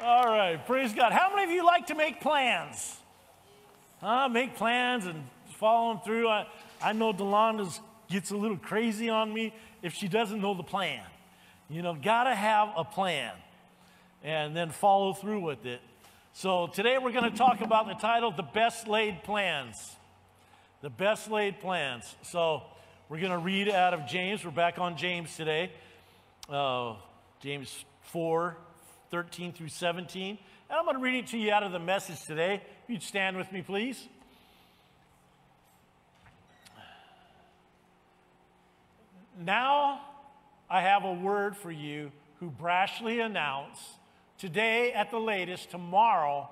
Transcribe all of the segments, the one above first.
All right, praise God. How many of you like to make plans? Huh? Make plans and follow them through. I, I know Delonda's gets a little crazy on me if she doesn't know the plan. You know, got to have a plan and then follow through with it. So today we're going to talk about the title, The Best Laid Plans. The Best Laid Plans. So we're going to read out of James. We're back on James today. Uh, James 4, 13 through 17. And I'm going to read it to you out of the message today. If you'd stand with me, please. Now I have a word for you who brashly announce today at the latest, tomorrow,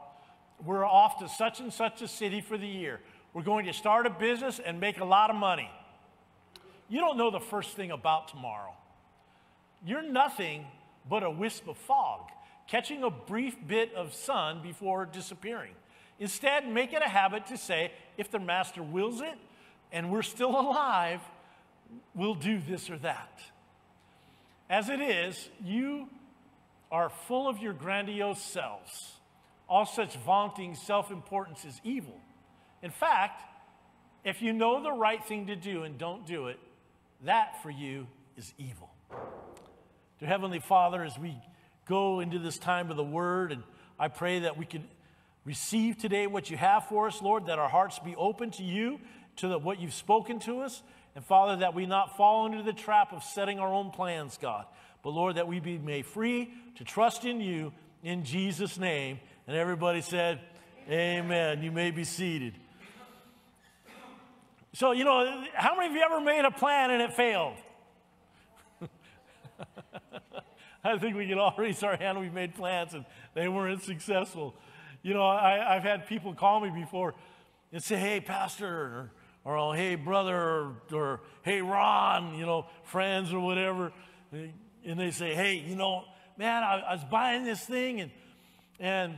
we're off to such and such a city for the year. We're going to start a business and make a lot of money. You don't know the first thing about tomorrow. You're nothing but a wisp of fog, catching a brief bit of sun before disappearing. Instead, make it a habit to say, if the master wills it and we're still alive, we'll do this or that. As it is, you are full of your grandiose selves. All such vaunting self importance is evil. In fact, if you know the right thing to do and don't do it, that for you is evil. Dear Heavenly Father, as we go into this time of the Word, and I pray that we can receive today what you have for us, Lord, that our hearts be open to you, to the, what you've spoken to us, and Father, that we not fall into the trap of setting our own plans, God. But Lord, that we be made free to trust in you in Jesus' name. And everybody said, Amen. Amen. You may be seated. So, you know, how many of you ever made a plan and it failed? I think we can all raise our hand. We've made plans and they weren't successful. You know, I, have had people call me before and say, hey, Pastor, or, or oh, hey, brother, or, or hey, Ron, you know, friends or whatever. And they say, hey, you know, man, I, I was buying this thing and, and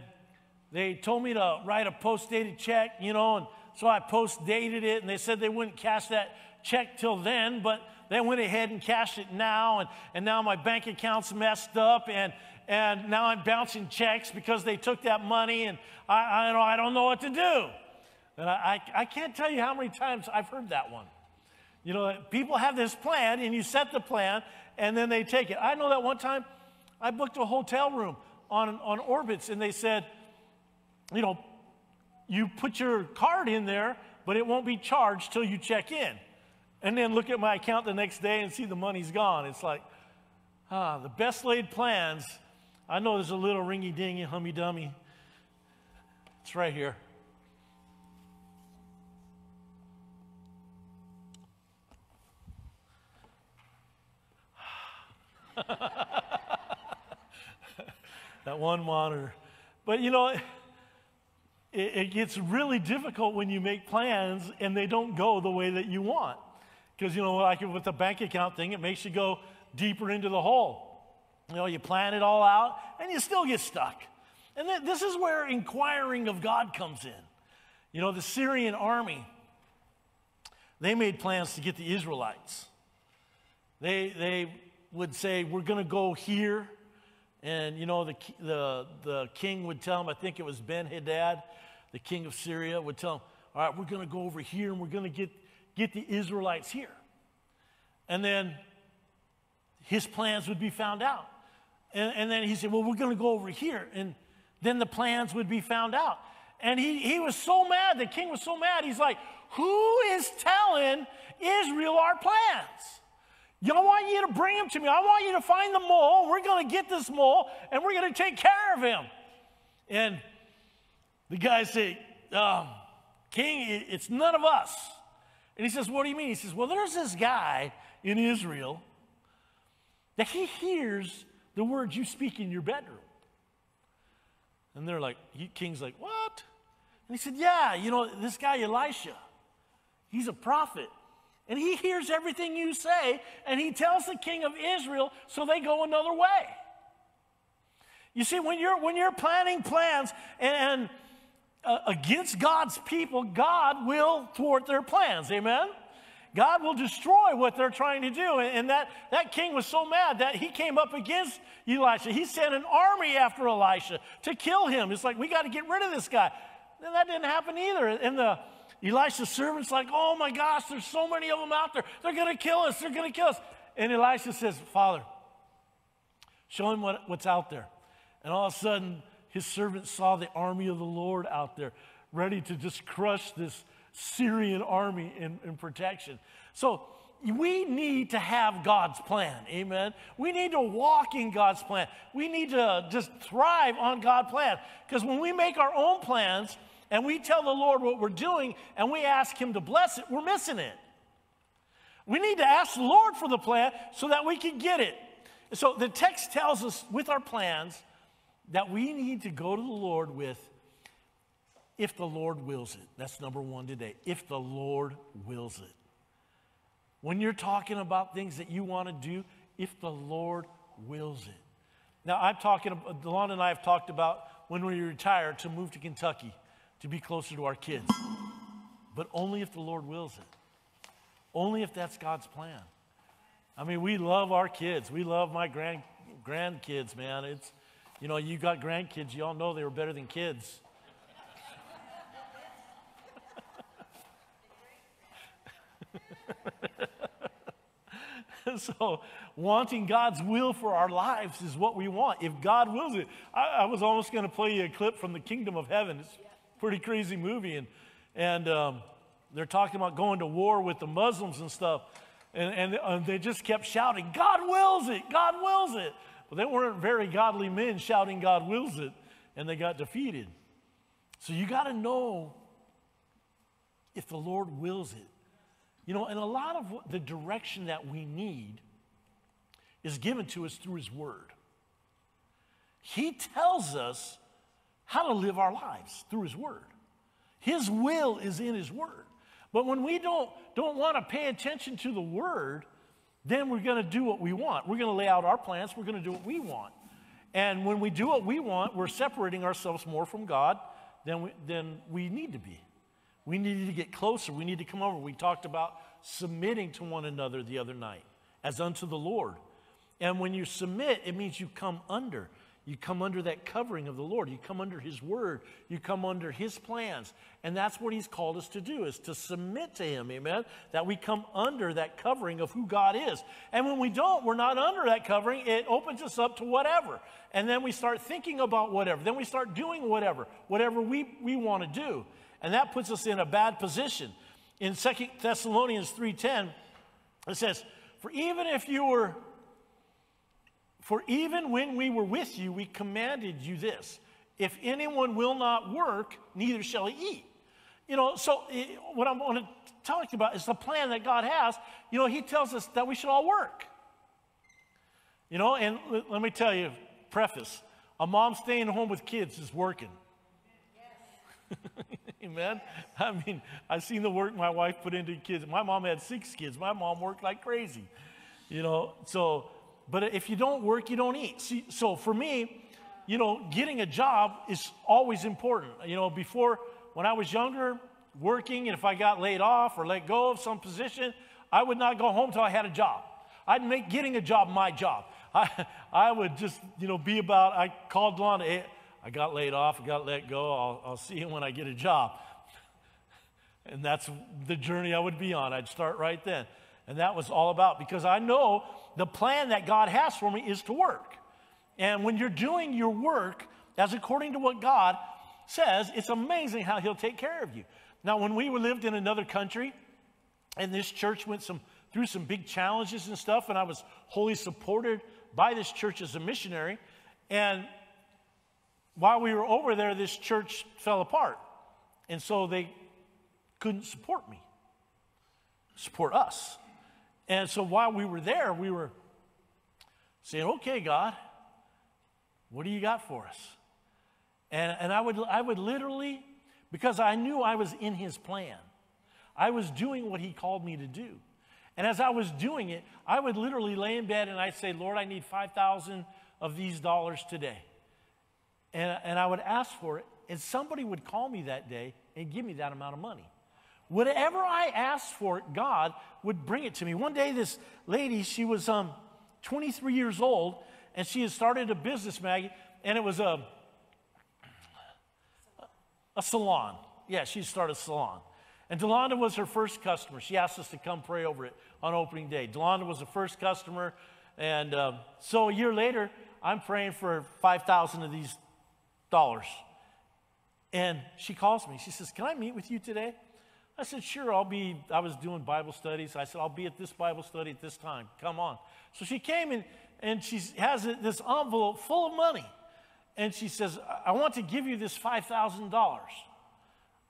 they told me to write a post dated check, you know, and so I post dated it and they said they wouldn't cash that check till then, but they went ahead and cashed it now, and, and now my bank account's messed up, and, and now I'm bouncing checks because they took that money, and I, I, I don't know what to do. And I, I, I can't tell you how many times I've heard that one. You know, people have this plan, and you set the plan, and then they take it. I know that one time I booked a hotel room on, on Orbitz, and they said, you know, you put your card in there, but it won't be charged till you check in. And then look at my account the next day and see the money's gone. It's like, ah, the best laid plans. I know there's a little ringy dingy, hummy dummy. It's right here. that one monitor. But you know, it, it, gets really difficult when you make plans and they don't go the way that you want. Because, you know, like with the bank account thing, it makes you go deeper into the hole. You know, you plan it all out and you still get stuck. And th- this is where inquiring of God comes in. You know, the Syrian army, they made plans to get the Israelites. They, they would say, We're going to go here. And, you know, the, the, the king would tell him, I think it was Ben Hadad, the king of Syria, would tell him, All right, we're going to go over here and we're going to get, get the Israelites here. And then his plans would be found out. And, and then he said, Well, we're going to go over here. And then the plans would be found out. And he, he was so mad, the king was so mad, he's like, Who is telling Israel our plans? Y'all want you to bring him to me. I want you to find the mole. We're going to get this mole and we're going to take care of him. And the guy say, um, King, it's none of us. And he says, What do you mean? He says, Well, there's this guy in Israel that he hears the words you speak in your bedroom. And they're like, he, King's like, What? And he said, Yeah, you know, this guy Elisha, he's a prophet. And he hears everything you say, and he tells the king of Israel, so they go another way. You see, when you're, when you're planning plans and, and uh, against God's people, God will thwart their plans. Amen? God will destroy what they're trying to do. And, and that, that king was so mad that he came up against Elisha. He sent an army after Elisha to kill him. It's like, we got to get rid of this guy. And that didn't happen either. And the Elisha's servant's like, oh my gosh, there's so many of them out there. They're going to kill us. They're going to kill us. And Elisha says, Father, show him what, what's out there. And all of a sudden, his servant saw the army of the Lord out there, ready to just crush this Syrian army in, in protection. So we need to have God's plan. Amen. We need to walk in God's plan. We need to just thrive on God's plan. Because when we make our own plans and we tell the Lord what we're doing and we ask Him to bless it, we're missing it. We need to ask the Lord for the plan so that we can get it. So the text tells us with our plans that we need to go to the Lord with if the Lord wills it. That's number one today. If the Lord wills it. When you're talking about things that you want to do, if the Lord wills it. Now, I'm talking, Delon and I have talked about when we retire to move to Kentucky to be closer to our kids, but only if the Lord wills it. Only if that's God's plan. I mean, we love our kids. We love my grand, grandkids, man. It's, you know, you got grandkids, you all know they were better than kids. so, wanting God's will for our lives is what we want. If God wills it, I, I was almost going to play you a clip from the Kingdom of Heaven. It's a pretty crazy movie, and and um, they're talking about going to war with the Muslims and stuff, and, and, and they just kept shouting, "God wills it! God wills it!" But they weren't very godly men shouting, "God wills it," and they got defeated. So you got to know if the Lord wills it. You know, and a lot of the direction that we need is given to us through His Word. He tells us how to live our lives through His Word. His will is in His Word. But when we don't, don't want to pay attention to the Word, then we're going to do what we want. We're going to lay out our plans, we're going to do what we want. And when we do what we want, we're separating ourselves more from God than we, than we need to be. We need to get closer. We need to come over. We talked about submitting to one another the other night as unto the Lord. And when you submit, it means you come under. You come under that covering of the Lord. You come under His word. You come under His plans. And that's what He's called us to do, is to submit to Him, amen? That we come under that covering of who God is. And when we don't, we're not under that covering, it opens us up to whatever. And then we start thinking about whatever. Then we start doing whatever, whatever we, we want to do. And that puts us in a bad position. In 2 Thessalonians 3:10, it says, For even if you were, for even when we were with you, we commanded you this. If anyone will not work, neither shall he eat. You know, so eh, what I'm going to talk about is the plan that God has. You know, He tells us that we should all work. You know, and let me tell you, preface a mom staying home with kids is working. Yes. Amen. I mean, I've seen the work my wife put into kids. My mom had six kids. My mom worked like crazy. You know, so, but if you don't work, you don't eat. See, so for me, you know, getting a job is always important. You know, before, when I was younger, working, and if I got laid off or let go of some position, I would not go home until I had a job. I'd make getting a job my job. I, I would just, you know, be about, I called Lana, hey, I got laid off, I got let go, I'll, I'll see you when I get a job. And that's the journey I would be on. I'd start right then. And that was all about because I know the plan that God has for me is to work. And when you're doing your work as according to what God says, it's amazing how He'll take care of you. Now, when we lived in another country, and this church went some through some big challenges and stuff, and I was wholly supported by this church as a missionary. And while we were over there, this church fell apart. And so they couldn't support me, support us. And so while we were there, we were saying, okay, God, what do you got for us? And, and I, would, I would literally, because I knew I was in his plan, I was doing what he called me to do. And as I was doing it, I would literally lay in bed and I'd say, Lord, I need 5,000 of these dollars today. And, and I would ask for it, and somebody would call me that day and give me that amount of money. Whatever I asked for, God would bring it to me. One day, this lady, she was um, 23 years old, and she had started a business, Maggie, and it was a, a salon. Yeah, she started a salon. And Delonda was her first customer. She asked us to come pray over it on opening day. Delonda was the first customer. And um, so a year later, I'm praying for 5,000 of these dollars. And she calls me. She says, Can I meet with you today? I said, Sure, I'll be. I was doing Bible studies. I said, I'll be at this Bible study at this time. Come on. So she came in and she has this envelope full of money. And she says, I want to give you this $5,000.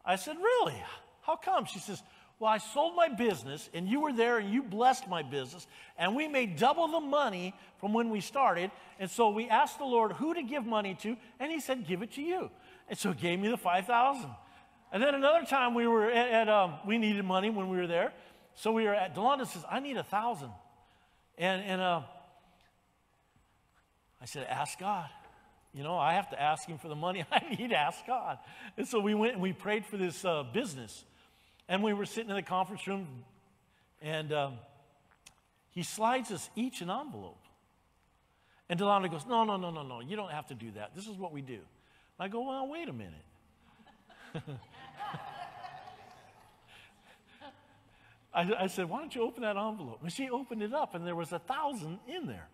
I said, Really? How come? She says, Well, I sold my business and you were there and you blessed my business and we made double the money from when we started. And so we asked the Lord who to give money to and he said, Give it to you. And so he gave me the 5,000. And then another time we were at, at um, we needed money when we were there. So we were at, Delonda says, I need a thousand. And, and uh, I said, ask God. You know, I have to ask him for the money. I need to ask God. And so we went and we prayed for this uh, business. And we were sitting in the conference room, and um, he slides us each an envelope. And Delonda goes, No, no, no, no, no. You don't have to do that. This is what we do. I go, Well, wait a minute. I, I, said, Why don't you open that envelope? And she opened it up, and there was a thousand in there.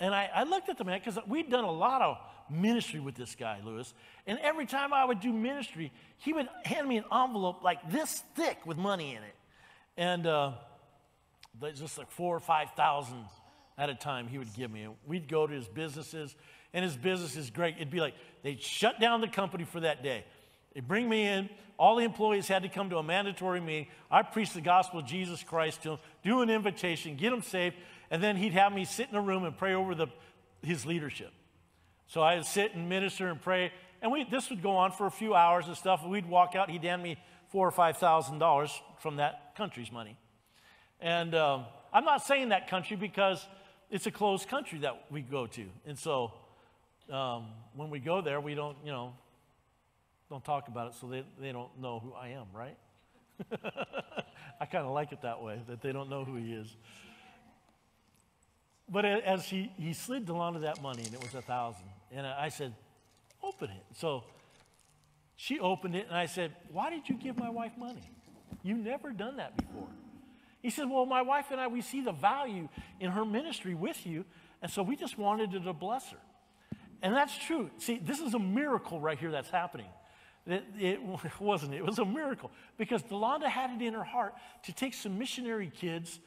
And I, I looked at the man because we'd done a lot of ministry with this guy, Lewis. And every time I would do ministry, he would hand me an envelope like this thick with money in it. And uh, just like four or 5,000 at a time he would give me. And we'd go to his businesses, and his business is great. It'd be like they'd shut down the company for that day. They bring me in. All the employees had to come to a mandatory meeting. I preach the gospel of Jesus Christ to them, do an invitation, get them saved, and then he'd have me sit in a room and pray over the, his leadership. So I'd sit and minister and pray, and we, this would go on for a few hours and stuff. And we'd walk out. He'd hand me four or five thousand dollars from that country's money. And um, I'm not saying that country because it's a closed country that we go to, and so um, when we go there, we don't, you know, don't talk about it, so they, they don't know who I am, right? I kind of like it that way, that they don't know who he is. But as he, he slid Delonda that money, and it was a thousand, and I said, open it. So she opened it, and I said, why did you give my wife money? You've never done that before. He said, well, my wife and I, we see the value in her ministry with you, and so we just wanted to bless her. And that's true. See, this is a miracle right here that's happening. It, it wasn't. It was a miracle because Delonda had it in her heart to take some missionary kids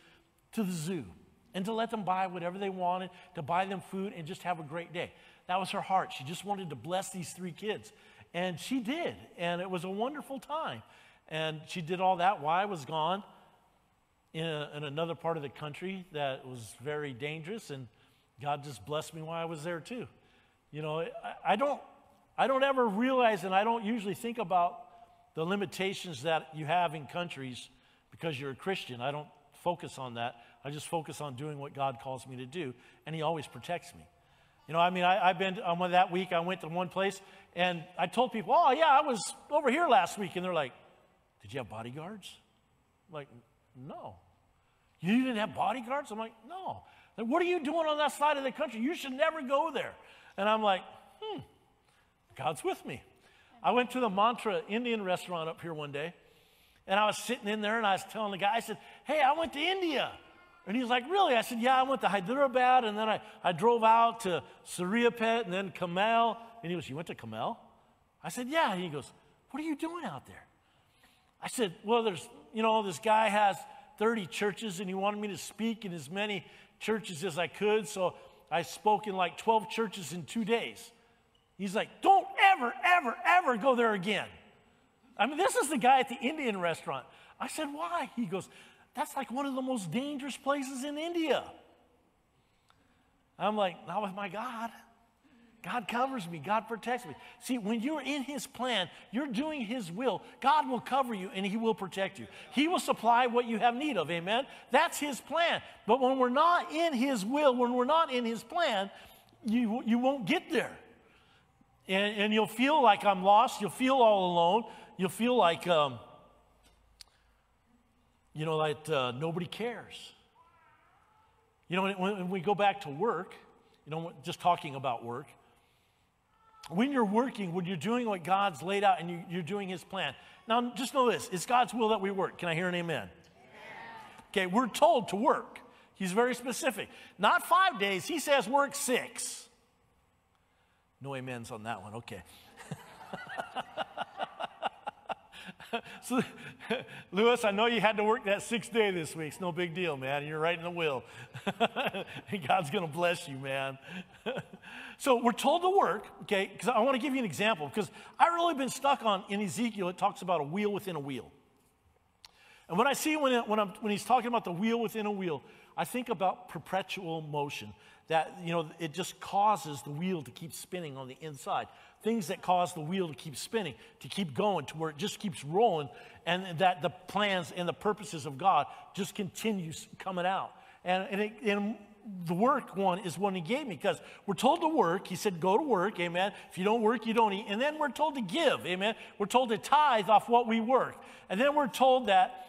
to the zoo and to let them buy whatever they wanted, to buy them food and just have a great day. That was her heart. She just wanted to bless these three kids. And she did. And it was a wonderful time. And she did all that while I was gone in, a, in another part of the country that was very dangerous. And God just blessed me while I was there too. You know, I, I don't, I don't ever realize, and I don't usually think about the limitations that you have in countries because you're a Christian. I don't focus on that. I just focus on doing what God calls me to do, and He always protects me. You know, I mean, I, have been on that week. I went to one place, and I told people, "Oh, yeah, I was over here last week," and they're like, "Did you have bodyguards?" I'm like, no. You didn't have bodyguards? I'm like, no. Like, what are you doing on that side of the country? You should never go there. And I'm like, hmm, God's with me. I went to the Mantra Indian restaurant up here one day, and I was sitting in there, and I was telling the guy, I said, hey, I went to India. And he was like, Really? I said, Yeah, I went to Hyderabad and then I, I drove out to Suryapet and then Kamel. And he goes, You went to Kamel? I said, Yeah. And he goes, What are you doing out there? I said, Well, there's, you know, this guy has 30 churches and he wanted me to speak in as many churches as I could. So I spoke in like 12 churches in two days. He's like, Don't ever, ever, ever go there again. I mean, this is the guy at the Indian restaurant. I said, Why? He goes, that's like one of the most dangerous places in India. I'm like, not with my God. God covers me, God protects me. See, when you're in His plan, you're doing His will, God will cover you and He will protect you. He will supply what you have need of, amen? That's His plan. But when we're not in His will, when we're not in His plan, you, you won't get there. And, and you'll feel like I'm lost, you'll feel all alone, you'll feel like, um, you know, that uh, nobody cares. You know, when, when we go back to work, you know, just talking about work, when you're working, when you're doing what God's laid out and you, you're doing His plan. Now, just know this it's God's will that we work. Can I hear an amen? amen? Okay, we're told to work. He's very specific. Not five days, He says work six. No amens on that one. Okay. so, Lewis, I know you had to work that sixth day this week. It's no big deal, man. You're right in the will. God's going to bless you, man. so we're told to work, okay? Because I want to give you an example because I've really been stuck on in Ezekiel. It talks about a wheel within a wheel. And when I see when, it, when, I'm, when he's talking about the wheel within a wheel, I think about perpetual motion. That, you know, it just causes the wheel to keep spinning on the inside things that cause the wheel to keep spinning, to keep going, to where it just keeps rolling, and that the plans and the purposes of God just continues coming out. And, and, it, and the work one is one he gave me because we're told to work. He said, go to work, amen. If you don't work, you don't eat. And then we're told to give, amen. We're told to tithe off what we work. And then we're told that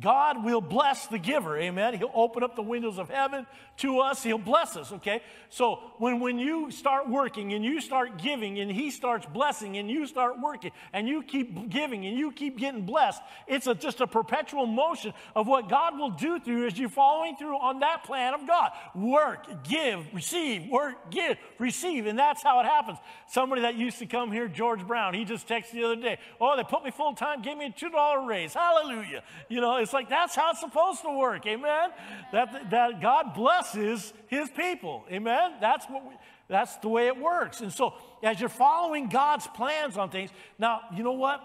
God will bless the giver, amen. He'll open up the windows of heaven to us, He'll bless us, okay? So when, when you start working and you start giving and He starts blessing and you start working and you keep giving and you keep getting blessed, it's a, just a perpetual motion of what God will do through as you're following through on that plan of God. Work, give, receive, work, give, receive, and that's how it happens. Somebody that used to come here, George Brown, he just texted the other day, Oh, they put me full time, gave me a $2 raise. Hallelujah. You know, it's like that's how it's supposed to work. Amen. That, that God blesses his people. Amen. That's what we, that's the way it works. And so as you're following God's plans on things, now you know what?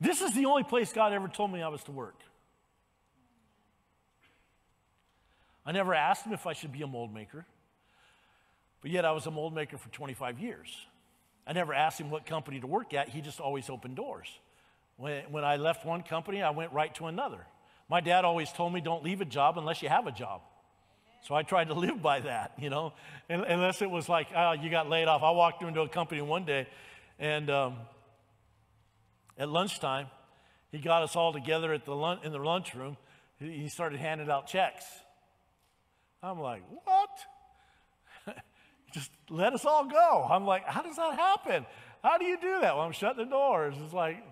This is the only place God ever told me I was to work. I never asked him if I should be a mold maker, but yet I was a mold maker for 25 years. I never asked him what company to work at, he just always opened doors. When, when I left one company, I went right to another. My dad always told me, don't leave a job unless you have a job. So I tried to live by that, you know, unless it was like, oh, you got laid off. I walked into a company one day, and um, at lunchtime, he got us all together at the lunch, in the lunchroom. He started handing out checks. I'm like, what? Just let us all go. I'm like, how does that happen? How do you do that? Well, I'm shutting the doors. It's like,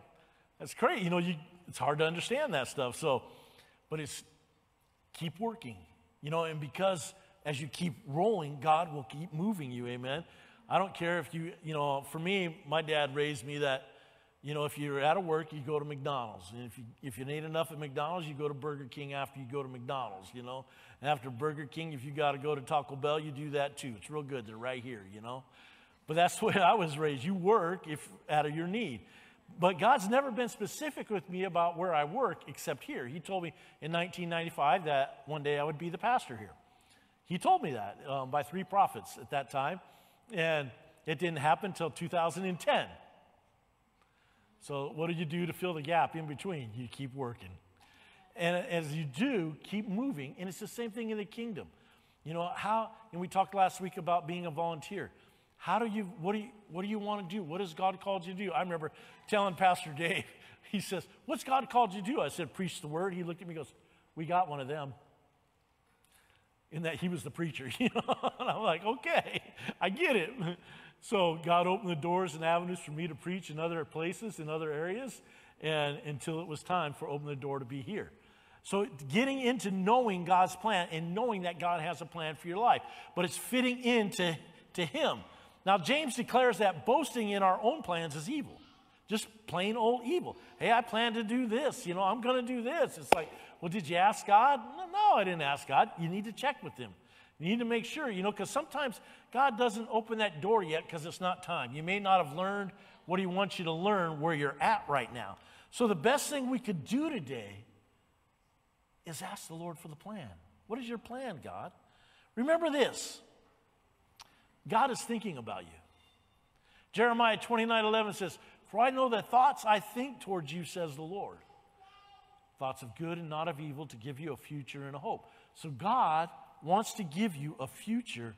that's great. You know, you, it's hard to understand that stuff. So, but it's keep working, you know, and because as you keep rolling, God will keep moving you. Amen. I don't care if you, you know, for me, my dad raised me that, you know, if you're out of work, you go to McDonald's. And if you, if you need enough at McDonald's, you go to Burger King after you go to McDonald's, you know. And after Burger King, if you got to go to Taco Bell, you do that too. It's real good. They're right here, you know. But that's the way I was raised. You work if out of your need. But God's never been specific with me about where I work except here. He told me in 1995 that one day I would be the pastor here. He told me that um, by three prophets at that time. And it didn't happen until 2010. So, what do you do to fill the gap in between? You keep working. And as you do, keep moving. And it's the same thing in the kingdom. You know, how, and we talked last week about being a volunteer. How do you, what do you, what do you want to do? What has God called you to do? I remember telling Pastor Dave, he says, What's God called you to do? I said, Preach the word. He looked at me and goes, We got one of them. In that he was the preacher, you know? and I'm like, Okay, I get it. So God opened the doors and avenues for me to preach in other places, in other areas, and until it was time for opening the door to be here. So, getting into knowing God's plan and knowing that God has a plan for your life, but it's fitting into to Him. Now, James declares that boasting in our own plans is evil, just plain old evil. Hey, I plan to do this. You know, I'm going to do this. It's like, well, did you ask God? No, I didn't ask God. You need to check with Him. You need to make sure, you know, because sometimes God doesn't open that door yet because it's not time. You may not have learned what He wants you to learn where you're at right now. So, the best thing we could do today is ask the Lord for the plan. What is your plan, God? Remember this God is thinking about you. Jeremiah 29 11 says, For I know the thoughts I think towards you, says the Lord. Thoughts of good and not of evil to give you a future and a hope. So God wants to give you a future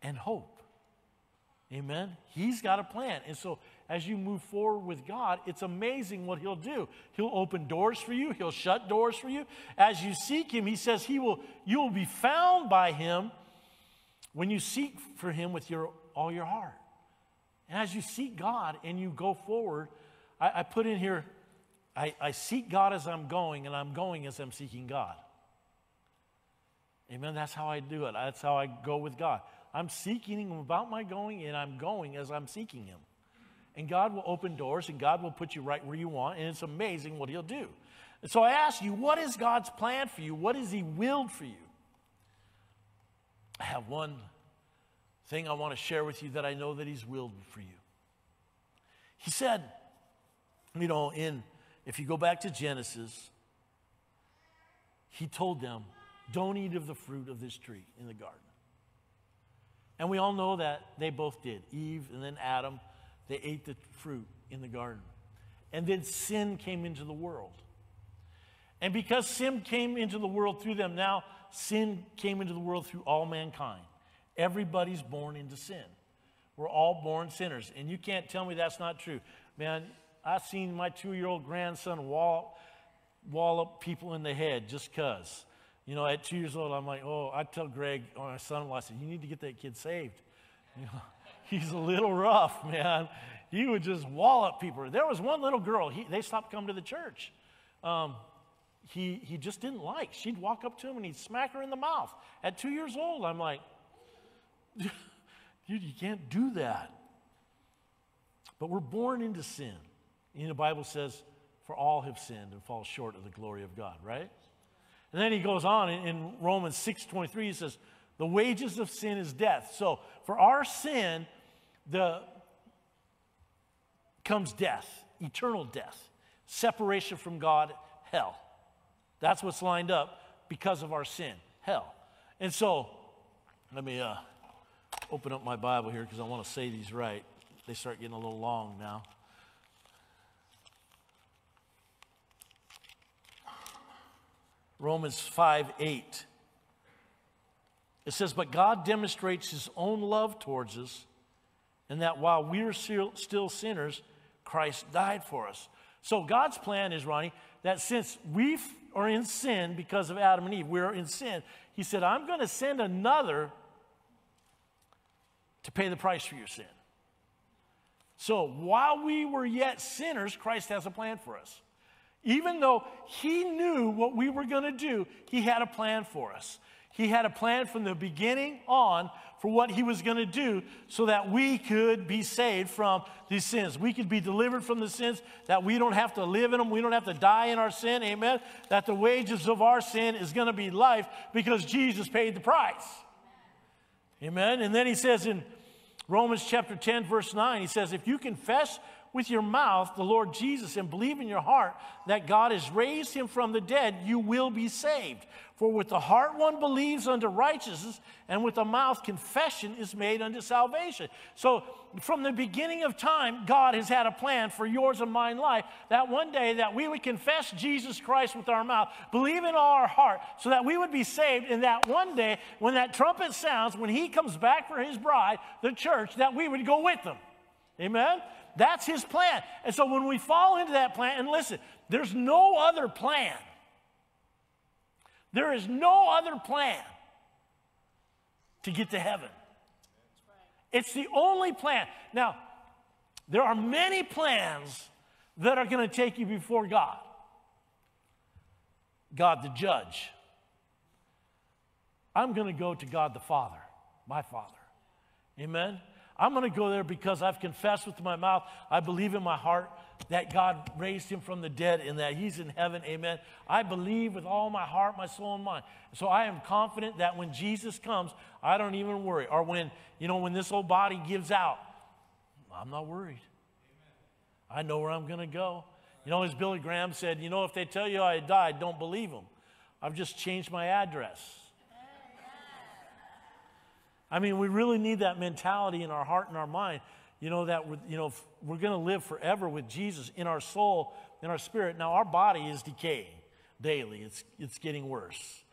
and hope. Amen. He's got a plan. And so as you move forward with God, it's amazing what he'll do. He'll open doors for you, he'll shut doors for you. As you seek him, he says he will you will be found by him when you seek for him with your all your heart. And as you seek God and you go forward, I, I put in here, I, I seek God as I'm going, and I'm going as I'm seeking God. Amen. That's how I do it. That's how I go with God. I'm seeking Him about my going, and I'm going as I'm seeking Him. And God will open doors, and God will put you right where you want, and it's amazing what He'll do. And so I ask you, what is God's plan for you? What is He willed for you? I have one thing I want to share with you that I know that He's willed for you. He said, you know, in if you go back to Genesis, He told them, don't eat of the fruit of this tree in the garden. And we all know that they both did. Eve and then Adam, they ate the fruit in the garden. And then sin came into the world. And because sin came into the world through them, now sin came into the world through all mankind. Everybody's born into sin. We're all born sinners. And you can't tell me that's not true. Man, I've seen my two year old grandson wall, wallop people in the head just because. You know, at two years old, I'm like, oh, I tell Greg, or my son in law, I said, you need to get that kid saved. You know, he's a little rough, man. He would just wallop people. There was one little girl, he, they stopped coming to the church. Um, he, he just didn't like. She'd walk up to him and he'd smack her in the mouth. At two years old, I'm like, dude, you can't do that. But we're born into sin. You know, the Bible says, for all have sinned and fall short of the glory of God, right? And then he goes on in, in Romans 6 23, he says, The wages of sin is death. So for our sin, the comes death, eternal death, separation from God, hell. That's what's lined up because of our sin, hell. And so, let me uh, open up my Bible here because I want to say these right. They start getting a little long now. Romans 5 8. It says, But God demonstrates his own love towards us, and that while we are still, still sinners, Christ died for us. So God's plan is, Ronnie, that since we are in sin because of Adam and Eve, we're in sin, he said, I'm going to send another to pay the price for your sin. So while we were yet sinners, Christ has a plan for us. Even though he knew what we were going to do, he had a plan for us. He had a plan from the beginning on for what he was going to do so that we could be saved from these sins. We could be delivered from the sins, that we don't have to live in them. We don't have to die in our sin. Amen. That the wages of our sin is going to be life because Jesus paid the price. Amen. And then he says in Romans chapter 10, verse 9, he says, If you confess with your mouth the Lord Jesus and believe in your heart that God has raised him from the dead, you will be saved. For with the heart one believes unto righteousness, and with the mouth confession is made unto salvation. So from the beginning of time, God has had a plan for yours and mine life that one day that we would confess Jesus Christ with our mouth, believe in all our heart, so that we would be saved, and that one day when that trumpet sounds, when he comes back for his bride, the church, that we would go with them. Amen? That's his plan. And so when we fall into that plan, and listen, there's no other plan. There is no other plan to get to heaven. It's the only plan. Now, there are many plans that are going to take you before God. God the judge. I'm going to go to God the Father, my Father. Amen? I'm going to go there because I've confessed with my mouth, I believe in my heart that God raised him from the dead and that he's in heaven. Amen. I believe with all my heart, my soul, and mind. So I am confident that when Jesus comes, I don't even worry. Or when, you know, when this old body gives out, I'm not worried. I know where I'm going to go. You know, as Billy Graham said, you know, if they tell you I died, don't believe them. I've just changed my address. I mean, we really need that mentality in our heart and our mind, you know, that we're, you know, we're going to live forever with Jesus in our soul, in our spirit. Now, our body is decaying daily, it's, it's getting worse,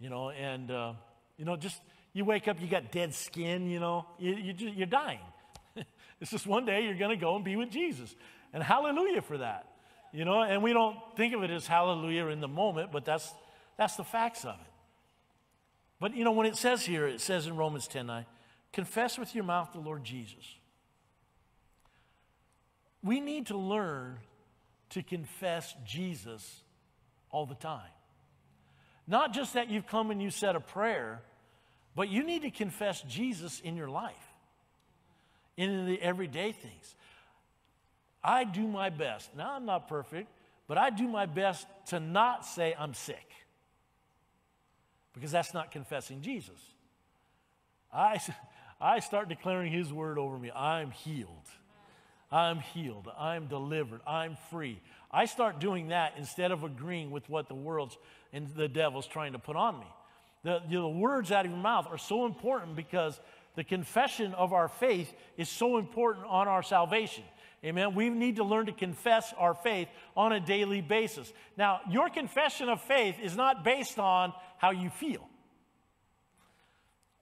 you know, and, uh, you know, just you wake up, you got dead skin, you know, you, you just, you're dying. It's just one day you're going to go and be with Jesus. And hallelujah for that. You know, and we don't think of it as hallelujah in the moment, but that's, that's the facts of it. But, you know, when it says here, it says in Romans 10 9, confess with your mouth the Lord Jesus. We need to learn to confess Jesus all the time. Not just that you've come and you said a prayer, but you need to confess Jesus in your life, in the everyday things. I do my best. Now, I'm not perfect, but I do my best to not say I'm sick because that's not confessing Jesus. I, I start declaring his word over me I'm healed. I'm healed. I'm delivered. I'm free. I start doing that instead of agreeing with what the world's and the devil's trying to put on me. The, the words out of your mouth are so important because the confession of our faith is so important on our salvation. Amen. We need to learn to confess our faith on a daily basis. Now, your confession of faith is not based on how you feel.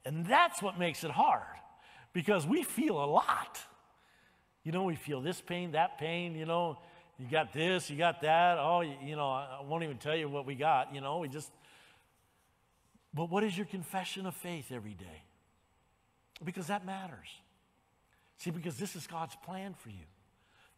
And that's what makes it hard because we feel a lot. You know, we feel this pain, that pain, you know, you got this, you got that. Oh, you, you know, I won't even tell you what we got, you know, we just. But what is your confession of faith every day? Because that matters. See, because this is God's plan for you.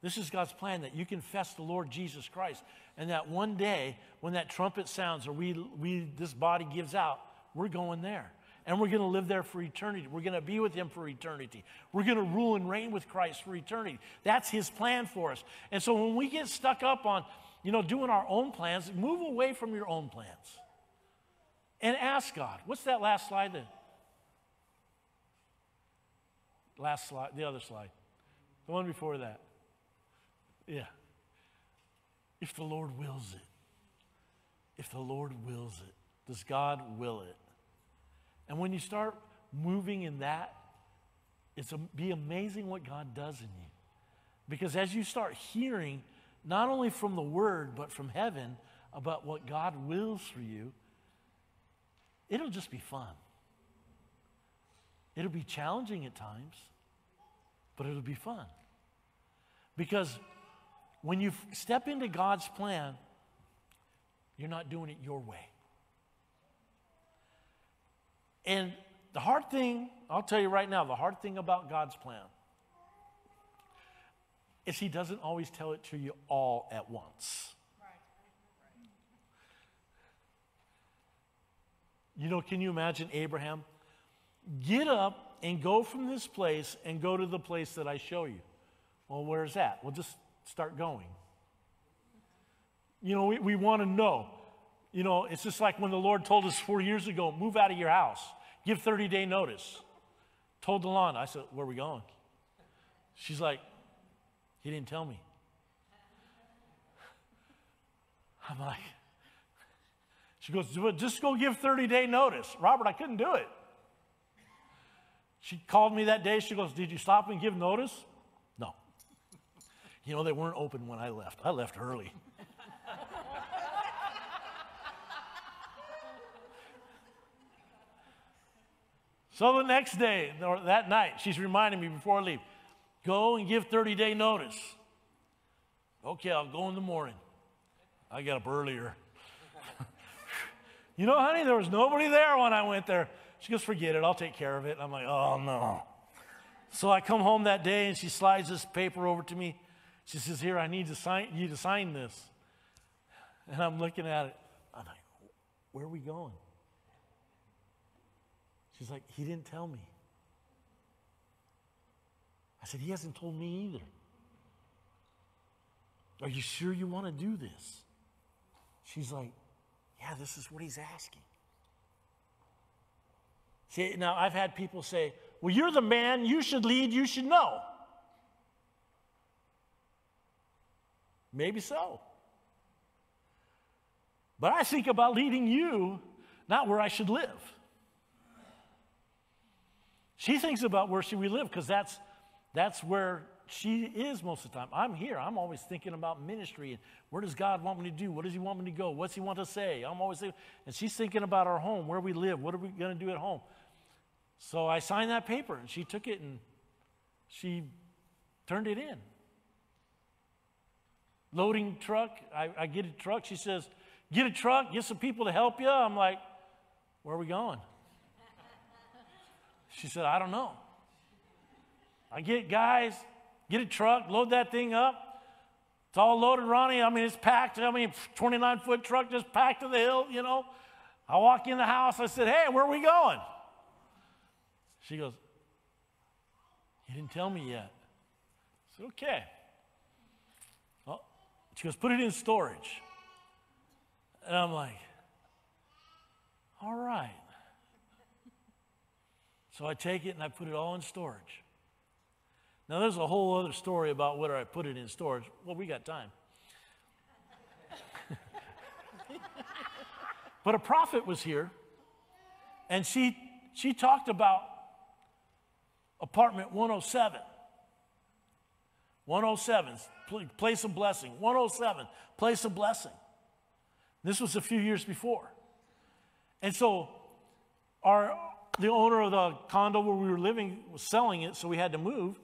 This is God's plan that you confess the Lord Jesus Christ, and that one day when that trumpet sounds or we, we this body gives out, we're going there and we're going to live there for eternity. We're going to be with Him for eternity. We're going to rule and reign with Christ for eternity. That's His plan for us. And so when we get stuck up on, you know, doing our own plans, move away from your own plans and ask God. What's that last slide then? Last slide, the other slide. The one before that. Yeah. If the Lord wills it. If the Lord wills it. Does God will it? And when you start moving in that, it's a, be amazing what God does in you. Because as you start hearing, not only from the Word, but from heaven about what God wills for you, it'll just be fun. It'll be challenging at times, but it'll be fun. Because when you step into God's plan, you're not doing it your way. And the hard thing, I'll tell you right now, the hard thing about God's plan is He doesn't always tell it to you all at once. You know, can you imagine Abraham? Get up and go from this place and go to the place that I show you. Well, where's that? Well, just start going. You know, we, we want to know. You know, it's just like when the Lord told us four years ago move out of your house, give 30 day notice. Told Delon, I said, Where are we going? She's like, He didn't tell me. I'm like, She goes, Just go give 30 day notice. Robert, I couldn't do it. She called me that day. She goes, Did you stop and give notice? No. You know, they weren't open when I left. I left early. So the next day, or that night, she's reminding me before I leave go and give 30 day notice. Okay, I'll go in the morning. I got up earlier. you know, honey, there was nobody there when I went there. She goes, forget it, I'll take care of it. I'm like, oh no. So I come home that day and she slides this paper over to me. She says, Here, I need to sign, you to sign this. And I'm looking at it. I'm like, Where are we going? She's like, He didn't tell me. I said, He hasn't told me either. Are you sure you want to do this? She's like, Yeah, this is what he's asking. See, now I've had people say, Well, you're the man, you should lead, you should know. Maybe so. But I think about leading you, not where I should live. She thinks about where should we live because that's, that's where she is most of the time. I'm here. I'm always thinking about ministry and where does God want me to do? What does He want me to go? What's He want to say? I'm always thinking, and she's thinking about our home, where we live, what are we going to do at home? So I signed that paper and she took it and she turned it in. Loading truck, I, I get a truck. She says, Get a truck, get some people to help you. I'm like, Where are we going? She said, I don't know. I get guys, get a truck, load that thing up. It's all loaded, Ronnie. I mean, it's packed. I mean, 29 foot truck just packed to the hill, you know. I walk in the house. I said, Hey, where are we going? She goes, You didn't tell me yet. I said, Okay. Well, she goes, Put it in storage. And I'm like, All right. So I take it and I put it all in storage. Now, there's a whole other story about whether I put it in storage. Well, we got time. but a prophet was here, and she, she talked about apartment 107. 107, place of blessing. 107, place of blessing. This was a few years before. And so, our, the owner of the condo where we were living was selling it, so we had to move.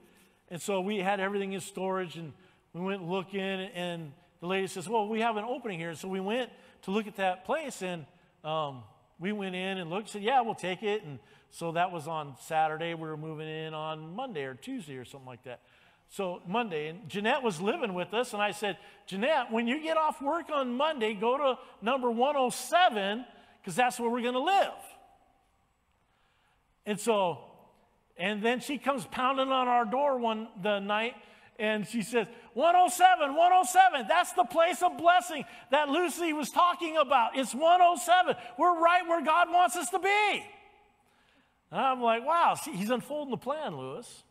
And so we had everything in storage and we went looking and the lady says, well, we have an opening here. So we went to look at that place and um, we went in and looked, said, yeah, we'll take it. And so that was on Saturday. We were moving in on Monday or Tuesday or something like that. So Monday, and Jeanette was living with us, and I said, Jeanette, when you get off work on Monday, go to number 107 because that's where we're going to live. And so and then she comes pounding on our door one the night and she says, 107, 107, that's the place of blessing that Lucy was talking about. It's 107. We're right where God wants us to be. And I'm like, wow, see, he's unfolding the plan, Lewis.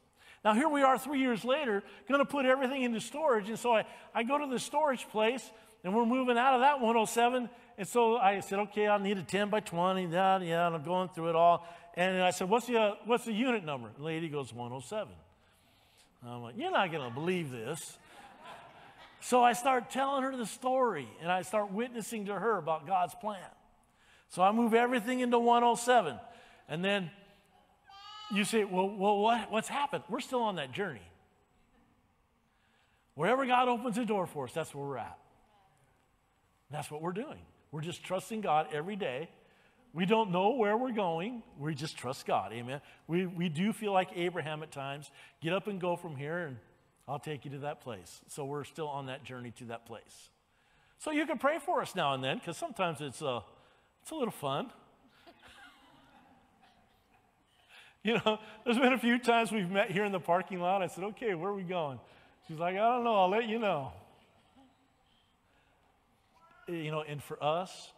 Now, here we are three years later, going to put everything into storage. And so I, I go to the storage place, and we're moving out of that 107. And so I said, okay, I need a 10 by 20. Yeah, yeah, and I'm going through it all. And I said, what's the, uh, what's the unit number? The lady goes, 107. I'm like, you're not going to believe this. so I start telling her the story and I start witnessing to her about God's plan. So I move everything into 107. And then you say, well, well what, what's happened? We're still on that journey. Wherever God opens a door for us, that's where we're at. That's what we're doing. We're just trusting God every day we don't know where we're going. We just trust God. Amen. We, we do feel like Abraham at times. Get up and go from here, and I'll take you to that place. So we're still on that journey to that place. So you can pray for us now and then, because sometimes it's, uh, it's a little fun. you know, there's been a few times we've met here in the parking lot. I said, okay, where are we going? She's like, I don't know. I'll let you know. You know, and for us,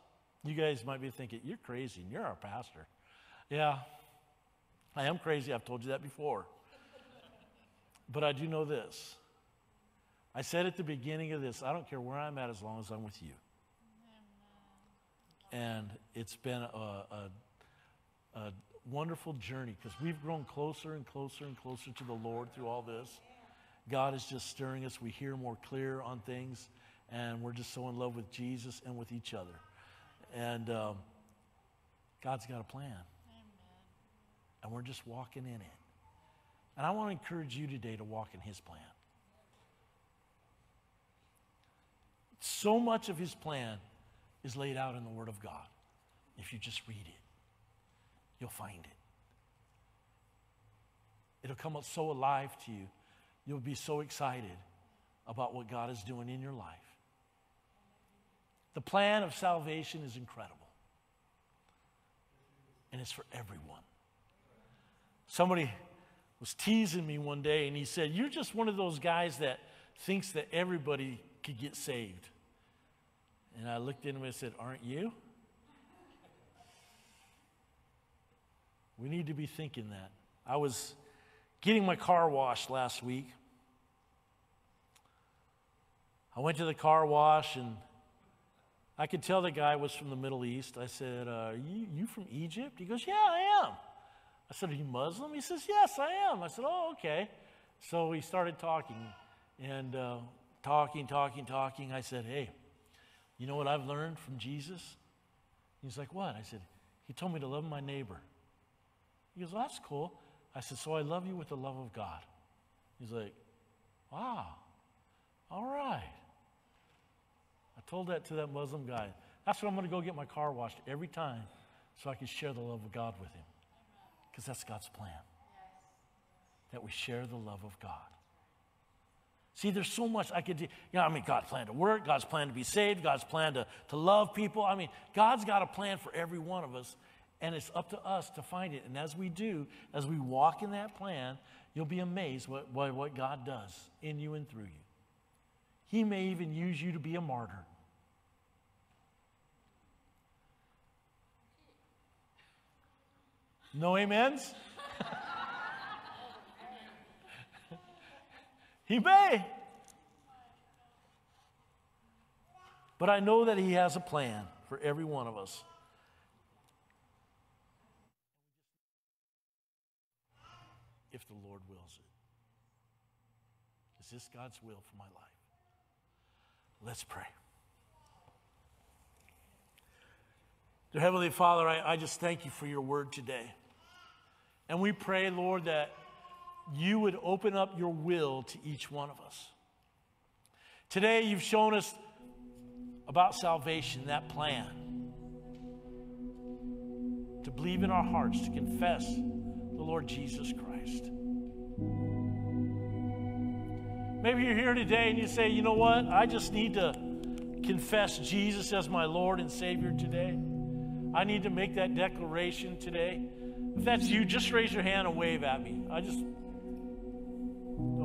you guys might be thinking, you're crazy and you're our pastor. Yeah, I am crazy. I've told you that before. but I do know this. I said at the beginning of this, I don't care where I'm at as long as I'm with you. And it's been a, a, a wonderful journey because we've grown closer and closer and closer to the Lord through all this. God is just stirring us. We hear more clear on things, and we're just so in love with Jesus and with each other. And um, God's got a plan. Amen. And we're just walking in it. And I want to encourage you today to walk in His plan. So much of His plan is laid out in the Word of God. If you just read it, you'll find it. It'll come up so alive to you. You'll be so excited about what God is doing in your life. The plan of salvation is incredible, and it's for everyone. Somebody was teasing me one day, and he said, You're just one of those guys that thinks that everybody could get saved. And I looked at him and said, Aren't you? We need to be thinking that. I was getting my car washed last week. I went to the car wash and I could tell the guy was from the Middle East. I said, uh, you, you from Egypt? He goes, Yeah, I am. I said, Are you Muslim? He says, Yes, I am. I said, Oh, okay. So we started talking and uh, talking, talking, talking. I said, Hey, you know what I've learned from Jesus? He's like, What? I said, He told me to love my neighbor. He goes, well, That's cool. I said, So I love you with the love of God. He's like, Wow. All right. Told that to that Muslim guy. That's what I'm going to go get my car washed every time so I can share the love of God with him. Because that's God's plan. That we share the love of God. See, there's so much I could do. You know, I mean, God's plan to work, God's plan to be saved, God's plan to, to love people. I mean, God's got a plan for every one of us, and it's up to us to find it. And as we do, as we walk in that plan, you'll be amazed what, what, what God does in you and through you. He may even use you to be a martyr. No amens? he may. But I know that He has a plan for every one of us. If the Lord wills it. Is this God's will for my life? Let's pray. Dear Heavenly Father, I, I just thank you for your word today. And we pray, Lord, that you would open up your will to each one of us. Today, you've shown us about salvation, that plan. To believe in our hearts, to confess the Lord Jesus Christ. Maybe you're here today and you say, you know what? I just need to confess Jesus as my Lord and Savior today. I need to make that declaration today. If that's you, just raise your hand and wave at me. I just,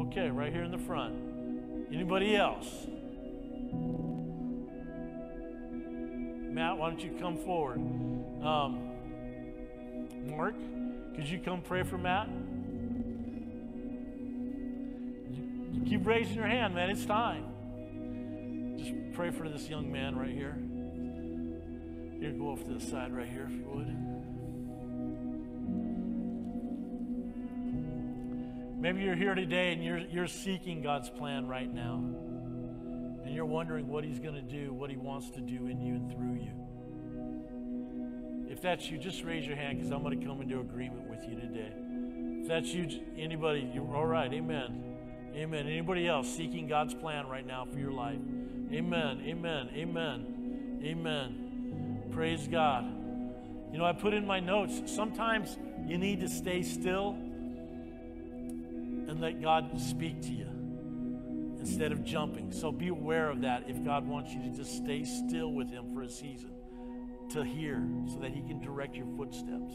okay, right here in the front. Anybody else? Matt, why don't you come forward? Um, Mark, could you come pray for Matt? You, you keep raising your hand, man. It's time. Just pray for this young man right here. Here, go off to the side right here if you would. Maybe you're here today and you're, you're seeking God's plan right now. And you're wondering what He's going to do, what He wants to do in you and through you. If that's you, just raise your hand because I'm going to come into agreement with you today. If that's you, anybody, you're all right. Amen. Amen. Anybody else seeking God's plan right now for your life? Amen. Amen. Amen. Amen. Praise God. You know, I put in my notes, sometimes you need to stay still and let God speak to you instead of jumping. So be aware of that if God wants you to just stay still with Him for a season to hear so that He can direct your footsteps.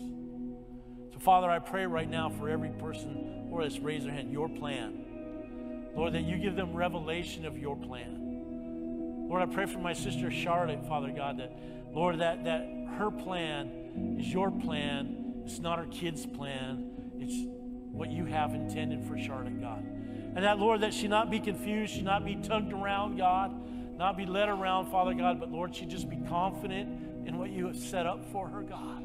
So, Father, I pray right now for every person or let's raise their hand, your plan. Lord, that you give them revelation of your plan. Lord, I pray for my sister Charlotte, Father God, that, Lord, that, that her plan is your plan. It's not her kid's plan. It's what you have intended for Charlotte, God. And that, Lord, that she not be confused, she not be tugged around, God, not be led around, Father God, but Lord, she just be confident in what you have set up for her, God.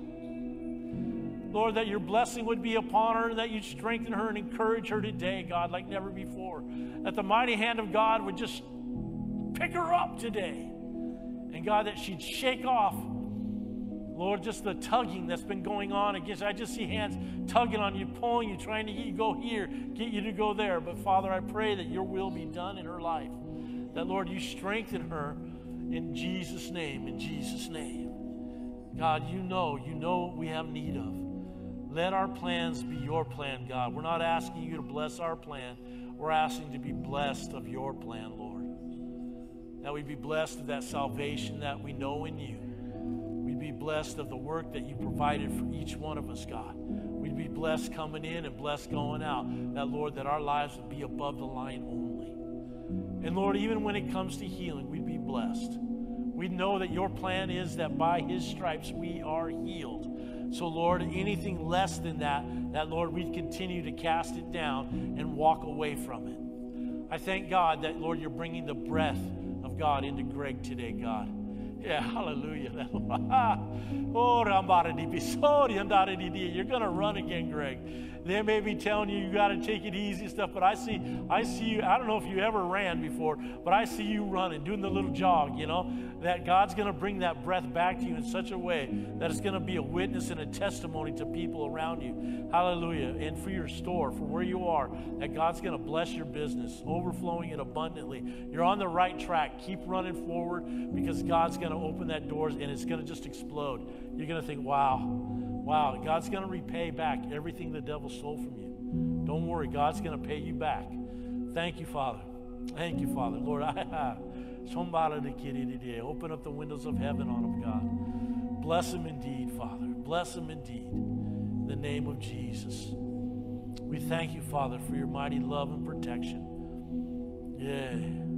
Lord, that your blessing would be upon her, that you'd strengthen her and encourage her today, God, like never before. That the mighty hand of God would just pick her up today. And God, that she'd shake off, Lord, just the tugging that's been going on against. I just see hands tugging on you, pulling you, trying to get you go here, get you to go there. But Father, I pray that your will be done in her life. That, Lord, you strengthen her in Jesus' name, in Jesus' name. God, you know, you know what we have need of. Let our plans be your plan, God. We're not asking you to bless our plan. We're asking to be blessed of your plan, Lord. That we be blessed of that salvation that we know in you. Be blessed of the work that you provided for each one of us, God. We'd be blessed coming in and blessed going out. That, Lord, that our lives would be above the line only. And, Lord, even when it comes to healing, we'd be blessed. We know that your plan is that by his stripes we are healed. So, Lord, anything less than that, that, Lord, we'd continue to cast it down and walk away from it. I thank God that, Lord, you're bringing the breath of God into Greg today, God. Yeah, hallelujah. oh, you're going to run again, Greg. They may be telling you you got to take it easy stuff, but I see, I see you. I don't know if you ever ran before, but I see you running, doing the little jog. You know that God's going to bring that breath back to you in such a way that it's going to be a witness and a testimony to people around you. Hallelujah! And for your store, for where you are, that God's going to bless your business, overflowing it abundantly. You're on the right track. Keep running forward because God's going to open that doors and it's going to just explode. You're going to think, "Wow." Wow, God's going to repay back everything the devil stole from you. Don't worry, God's going to pay you back. Thank you, Father. Thank you, Father. Lord, I open up the windows of heaven on them, God. Bless them indeed, Father. Bless them indeed. In the name of Jesus. We thank you, Father, for your mighty love and protection. Yeah.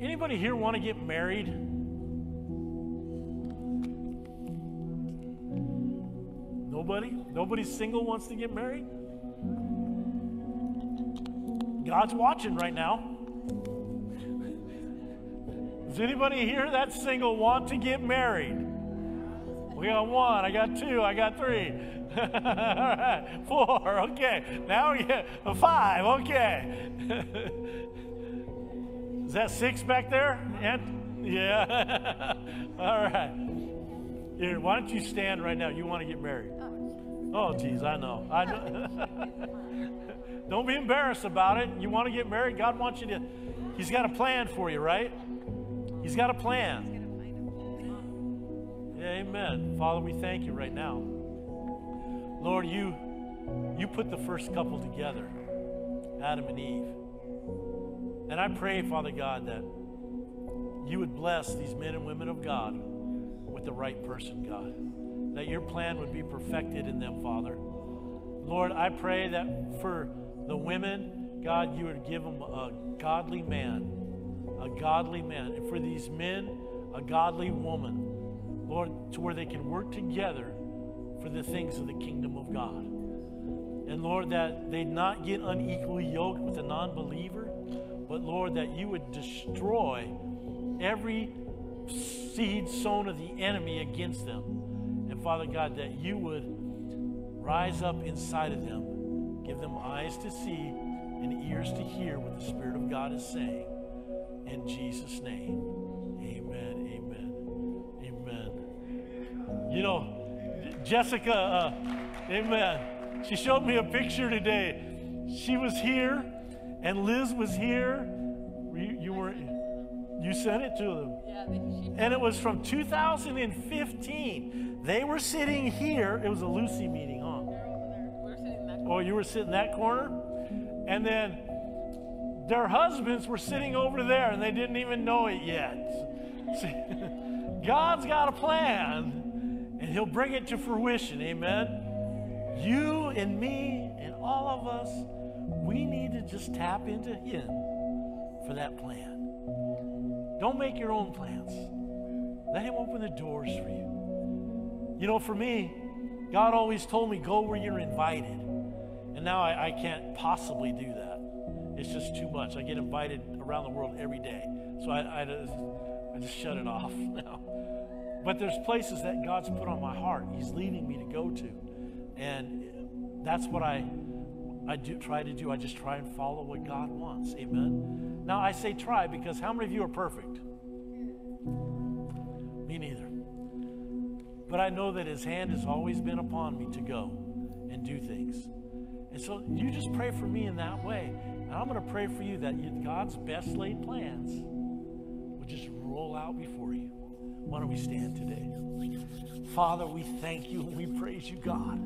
Anybody here want to get married? Nobody? Nobody single wants to get married? God's watching right now. Does anybody here that's single want to get married? We got one, I got two, I got three. All right, four, okay. Now we get five, okay. Is that six back there? And yeah. All right. Here, why don't you stand right now? You want to get married? Oh. oh, geez, I know. I know. Don't be embarrassed about it. You want to get married? God wants you to. He's got a plan for you, right? He's got a plan. Yeah, amen. Father, we thank you right now. Lord, you you put the first couple together, Adam and Eve. And I pray, Father God, that you would bless these men and women of God with the right person, God. That your plan would be perfected in them, Father. Lord, I pray that for the women, God, you would give them a godly man, a godly man. And for these men, a godly woman, Lord, to where they can work together for the things of the kingdom of God. And Lord, that they not get unequally yoked with a non believer, but Lord, that you would destroy every seed sown of the enemy against them. And Father God, that you would rise up inside of them, give them eyes to see and ears to hear what the Spirit of God is saying. In Jesus' name, amen, amen, amen. You know, Jessica, uh, amen, she showed me a picture today. She was here and Liz was here. You, you were, you sent it to them. Yeah, And it was from 2015. They were sitting here. It was a Lucy meeting, huh? they're over there. We're sitting in that. Oh, you were sitting that corner? And then their husbands were sitting over there and they didn't even know it yet. See, God's got a plan and He'll bring it to fruition. Amen. You and me and all of us, we need to just tap into Him for that plan. Don't make your own plans. Let Him open the doors for you. You know, for me, God always told me, go where you're invited. And now I, I can't possibly do that. It's just too much. I get invited around the world every day. So I, I, just, I just shut it off now. But there's places that God's put on my heart. He's leading me to go to. And that's what I, I do try to do. I just try and follow what God wants. Amen. Now I say try because how many of you are perfect? Me neither. But I know that His hand has always been upon me to go and do things. And so you just pray for me in that way. And I'm going to pray for you that God's best laid plans would just roll out before you. Why don't we stand today? Father, we thank you and we praise you, God.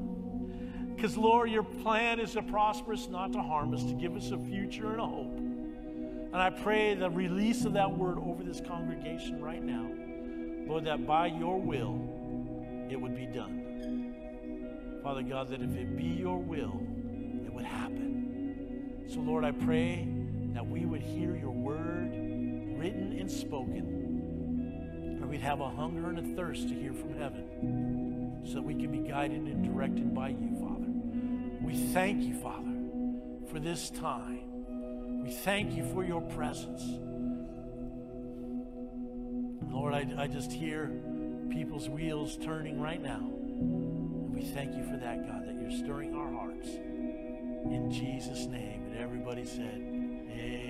Because, Lord, your plan is to prosper us, not to harm us, to give us a future and a hope. And I pray the release of that word over this congregation right now. Lord, that by your will, it would be done. Father God, that if it be your will, it would happen. So, Lord, I pray that we would hear your word written and spoken, or we'd have a hunger and a thirst to hear from heaven so that we can be guided and directed by you. We thank you, Father, for this time. We thank you for your presence. Lord, I, I just hear people's wheels turning right now. And we thank you for that, God, that you're stirring our hearts. In Jesus' name. And everybody said, Amen.